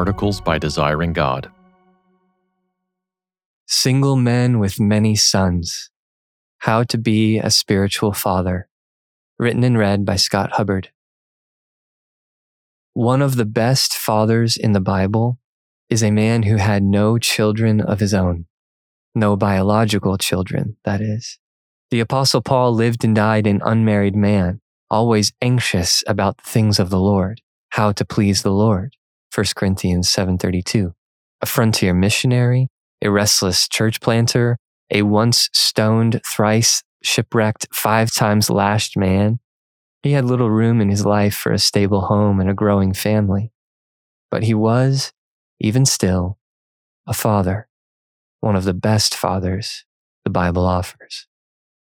Articles by Desiring God. Single Men with Many Sons How to Be a Spiritual Father. Written and read by Scott Hubbard. One of the best fathers in the Bible is a man who had no children of his own. No biological children, that is. The Apostle Paul lived and died an unmarried man, always anxious about the things of the Lord, how to please the Lord. 1 Corinthians 7:32. A frontier missionary, a restless church planter, a once stoned, thrice shipwrecked, five times lashed man. He had little room in his life for a stable home and a growing family. But he was, even still, a father, one of the best fathers the Bible offers.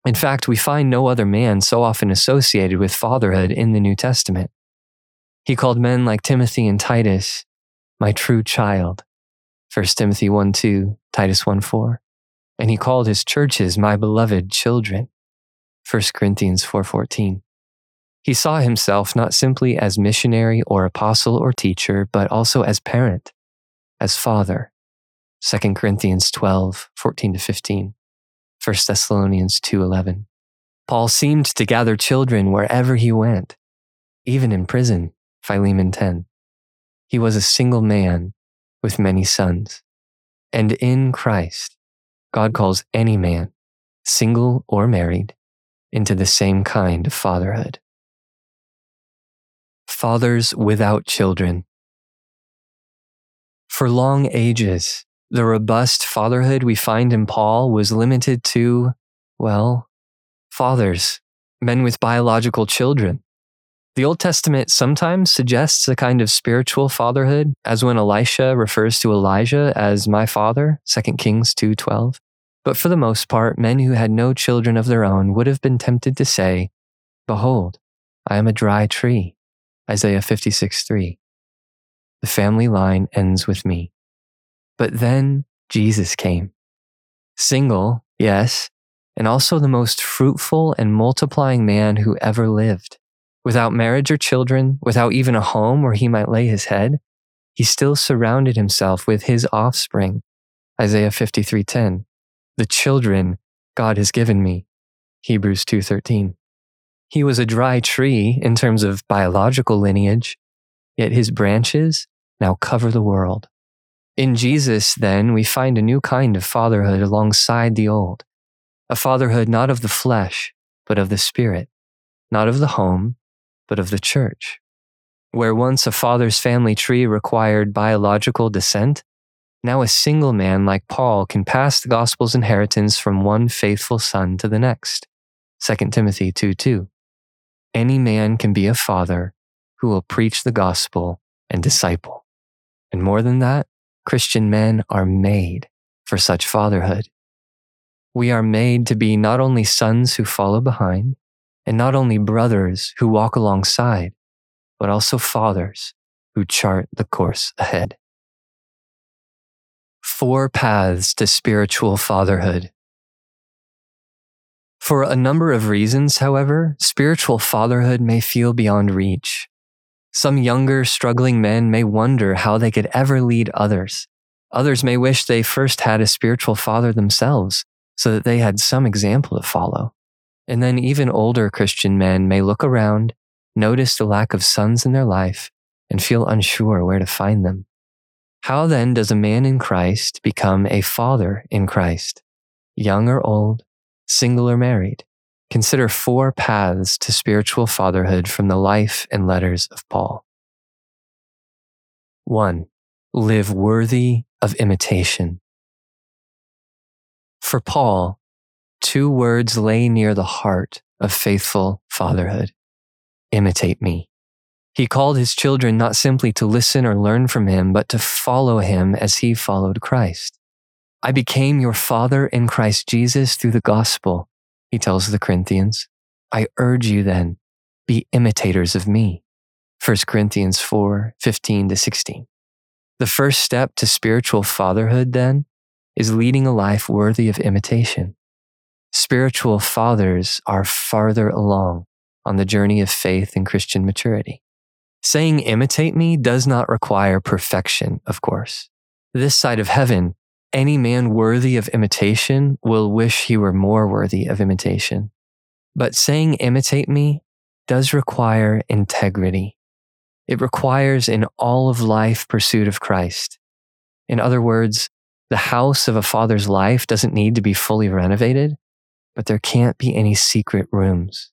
In fact, we find no other man so often associated with fatherhood in the New Testament. He called men like Timothy and Titus, my true child. 1 Timothy 1 2, Titus 1 4. And he called his churches my beloved children. 1 Corinthians 4 14. He saw himself not simply as missionary or apostle or teacher, but also as parent, as father. 2 Corinthians 12 14 to 15. 1 Thessalonians 2 11. Paul seemed to gather children wherever he went, even in prison. Philemon 10. He was a single man with many sons. And in Christ, God calls any man, single or married, into the same kind of fatherhood. Fathers without children. For long ages, the robust fatherhood we find in Paul was limited to, well, fathers, men with biological children. The Old Testament sometimes suggests a kind of spiritual fatherhood, as when Elisha refers to Elijah as my father, 2 Kings 2:12. But for the most part, men who had no children of their own would have been tempted to say, Behold, I am a dry tree, Isaiah 56:3. The family line ends with me. But then Jesus came. Single, yes, and also the most fruitful and multiplying man who ever lived without marriage or children, without even a home where he might lay his head, he still surrounded himself with his offspring. Isaiah 53:10. The children God has given me. Hebrews 2:13. He was a dry tree in terms of biological lineage, yet his branches now cover the world. In Jesus, then, we find a new kind of fatherhood alongside the old, a fatherhood not of the flesh, but of the spirit, not of the home, but of the church. Where once a father's family tree required biological descent, now a single man like Paul can pass the gospel's inheritance from one faithful son to the next. 2 Timothy 2 2. Any man can be a father who will preach the gospel and disciple. And more than that, Christian men are made for such fatherhood. We are made to be not only sons who follow behind, and not only brothers who walk alongside, but also fathers who chart the course ahead. Four paths to spiritual fatherhood. For a number of reasons, however, spiritual fatherhood may feel beyond reach. Some younger, struggling men may wonder how they could ever lead others. Others may wish they first had a spiritual father themselves so that they had some example to follow. And then even older Christian men may look around, notice the lack of sons in their life, and feel unsure where to find them. How then does a man in Christ become a father in Christ? Young or old, single or married? Consider four paths to spiritual fatherhood from the life and letters of Paul. 1. Live worthy of imitation. For Paul, two words lay near the heart of faithful fatherhood imitate me. He called his children not simply to listen or learn from him, but to follow him as he followed Christ. I became your father in Christ Jesus through the gospel, he tells the Corinthians. I urge you then, be imitators of me. 1 Corinthians 4 15 to 16. The first step to spiritual fatherhood, then, is leading a life worthy of imitation spiritual fathers are farther along on the journey of faith and Christian maturity. Saying imitate me does not require perfection, of course. This side of heaven, any man worthy of imitation will wish he were more worthy of imitation. But saying imitate me does require integrity. It requires in all of life pursuit of Christ. In other words, the house of a father's life doesn't need to be fully renovated, but there can't be any secret rooms.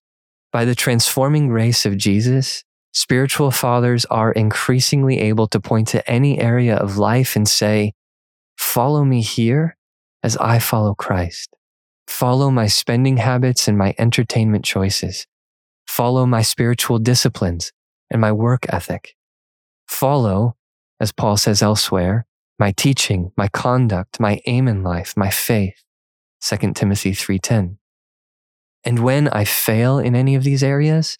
By the transforming grace of Jesus, spiritual fathers are increasingly able to point to any area of life and say, Follow me here as I follow Christ. Follow my spending habits and my entertainment choices. Follow my spiritual disciplines and my work ethic. Follow, as Paul says elsewhere, my teaching, my conduct, my aim in life, my faith. 2 Timothy 3:10. And when I fail in any of these areas,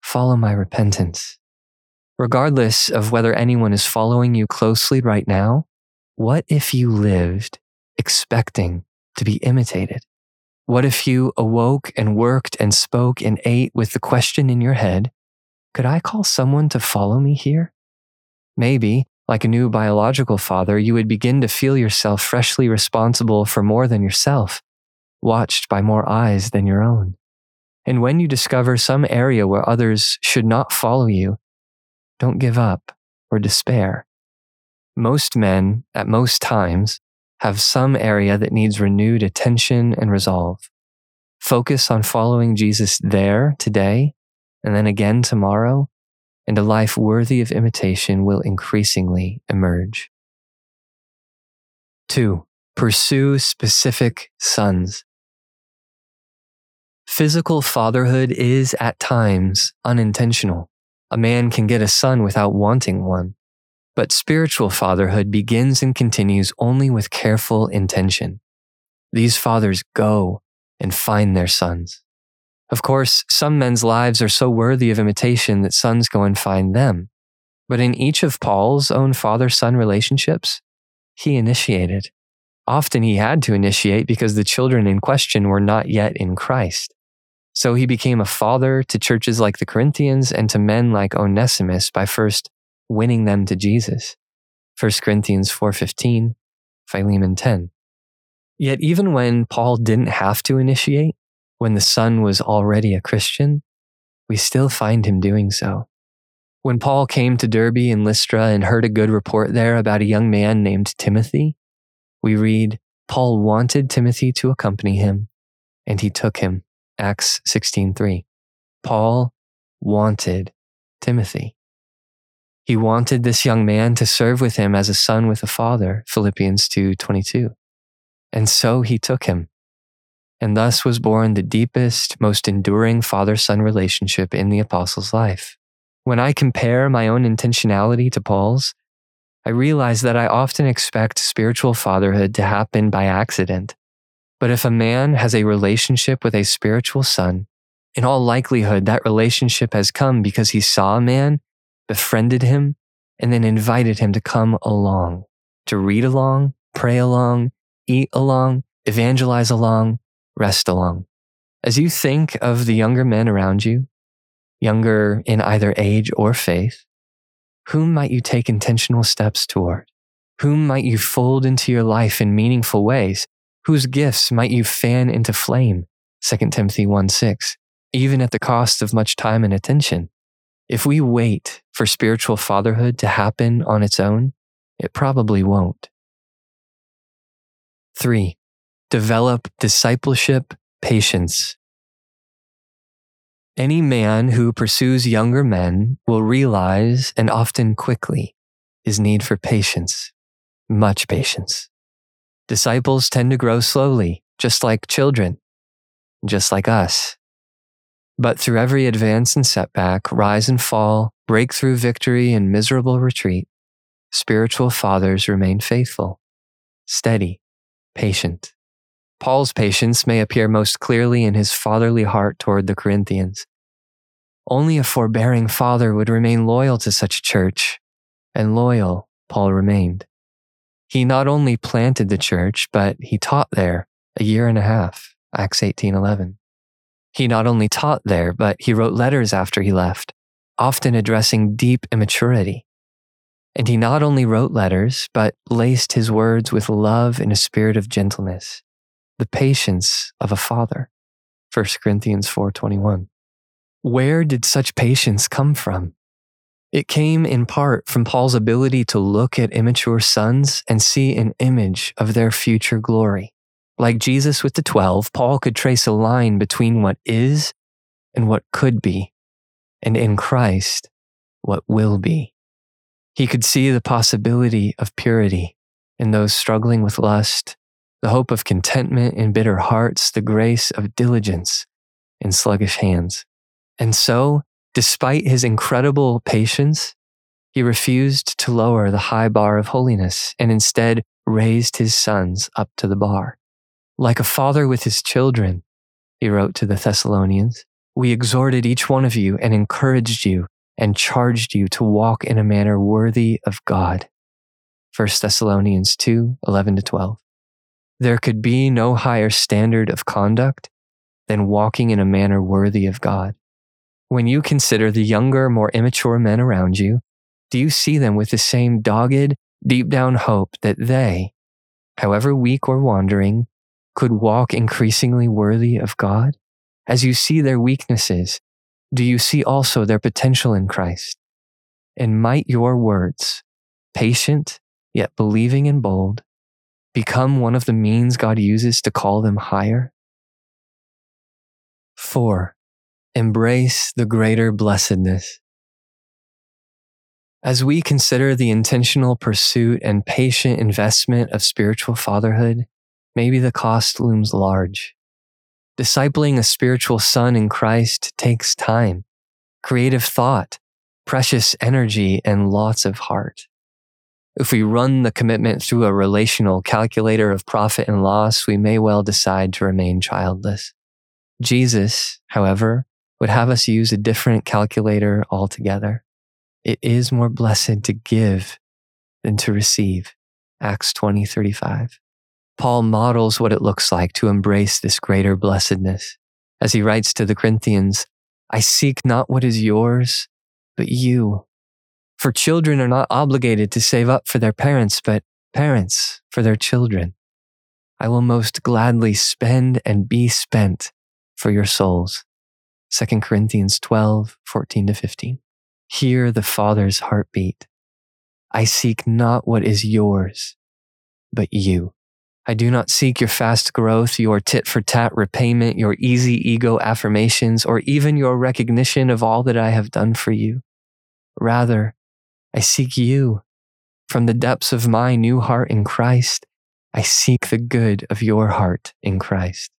follow my repentance. Regardless of whether anyone is following you closely right now, what if you lived expecting to be imitated? What if you awoke and worked and spoke and ate with the question in your head, could I call someone to follow me here? Maybe, like a new biological father, you would begin to feel yourself freshly responsible for more than yourself, watched by more eyes than your own. And when you discover some area where others should not follow you, don't give up or despair. Most men, at most times, have some area that needs renewed attention and resolve. Focus on following Jesus there today and then again tomorrow, and a life worthy of imitation will increasingly emerge. Two, pursue specific sons. Physical fatherhood is at times unintentional. A man can get a son without wanting one. But spiritual fatherhood begins and continues only with careful intention. These fathers go and find their sons. Of course, some men's lives are so worthy of imitation that sons go and find them. But in each of Paul's own father son relationships, he initiated. Often he had to initiate because the children in question were not yet in Christ. So he became a father to churches like the Corinthians and to men like Onesimus by first winning them to Jesus. 1 Corinthians 4:15, Philemon 10. Yet even when Paul didn't have to initiate, when the son was already a Christian, we still find him doing so. When Paul came to Derbe and Lystra and heard a good report there about a young man named Timothy, we read, Paul wanted Timothy to accompany him, and he took him. Acts 16:3. Paul wanted Timothy. He wanted this young man to serve with him as a son with a father, Philippians 2:22. And so he took him. And thus was born the deepest, most enduring father-son relationship in the apostle's life. When I compare my own intentionality to Paul's, I realize that I often expect spiritual fatherhood to happen by accident. But if a man has a relationship with a spiritual son, in all likelihood, that relationship has come because he saw a man befriended him, and then invited him to come along, to read along, pray along, eat along, evangelize along, rest along. As you think of the younger men around you, younger in either age or faith, whom might you take intentional steps toward? Whom might you fold into your life in meaningful ways? Whose gifts might you fan into flame? 2 Timothy 1 6, even at the cost of much time and attention. If we wait for spiritual fatherhood to happen on its own, it probably won't. Three, develop discipleship patience. Any man who pursues younger men will realize, and often quickly, his need for patience, much patience. Disciples tend to grow slowly, just like children, just like us. But through every advance and setback, rise and fall, breakthrough victory and miserable retreat, spiritual fathers remain faithful, steady, patient. Paul's patience may appear most clearly in his fatherly heart toward the Corinthians. Only a forbearing father would remain loyal to such a church, and loyal Paul remained. He not only planted the church, but he taught there a year and a half, Acts 18:11. He not only taught there, but he wrote letters after he left, often addressing deep immaturity. And he not only wrote letters, but laced his words with love and a spirit of gentleness, the patience of a father. 1 Corinthians 4:21. Where did such patience come from? It came in part from Paul's ability to look at immature sons and see an image of their future glory. Like Jesus with the 12, Paul could trace a line between what is and what could be, and in Christ, what will be. He could see the possibility of purity in those struggling with lust, the hope of contentment in bitter hearts, the grace of diligence in sluggish hands. And so, despite his incredible patience, he refused to lower the high bar of holiness and instead raised his sons up to the bar. Like a father with his children, he wrote to the Thessalonians, we exhorted each one of you and encouraged you and charged you to walk in a manner worthy of God. 1 Thessalonians 2 11 to 12. There could be no higher standard of conduct than walking in a manner worthy of God. When you consider the younger, more immature men around you, do you see them with the same dogged, deep down hope that they, however weak or wandering, could walk increasingly worthy of God? As you see their weaknesses, do you see also their potential in Christ? And might your words, patient yet believing and bold, become one of the means God uses to call them higher? Four, embrace the greater blessedness. As we consider the intentional pursuit and patient investment of spiritual fatherhood, maybe the cost looms large. Discipling a spiritual son in Christ takes time, creative thought, precious energy, and lots of heart. If we run the commitment through a relational calculator of profit and loss, we may well decide to remain childless. Jesus, however, would have us use a different calculator altogether. It is more blessed to give than to receive. Acts 20, 35. Paul models what it looks like to embrace this greater blessedness. As he writes to the Corinthians, I seek not what is yours, but you. For children are not obligated to save up for their parents, but parents for their children. I will most gladly spend and be spent for your souls. 2 Corinthians 12, 14 to 15. Hear the Father's heartbeat. I seek not what is yours, but you. I do not seek your fast growth, your tit for tat repayment, your easy ego affirmations, or even your recognition of all that I have done for you. Rather, I seek you. From the depths of my new heart in Christ, I seek the good of your heart in Christ.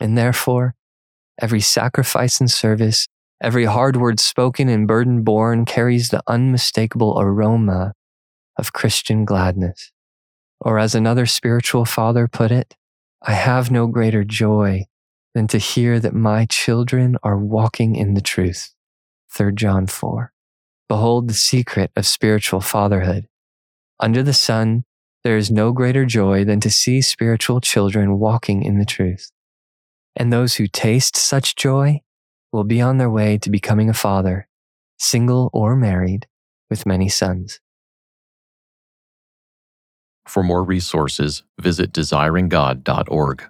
And therefore, every sacrifice and service, every hard word spoken and burden borne carries the unmistakable aroma of Christian gladness. Or as another spiritual father put it, I have no greater joy than to hear that my children are walking in the truth. 3 John 4. Behold the secret of spiritual fatherhood. Under the sun, there is no greater joy than to see spiritual children walking in the truth. And those who taste such joy will be on their way to becoming a father, single or married, with many sons. For more resources, visit desiringgod.org.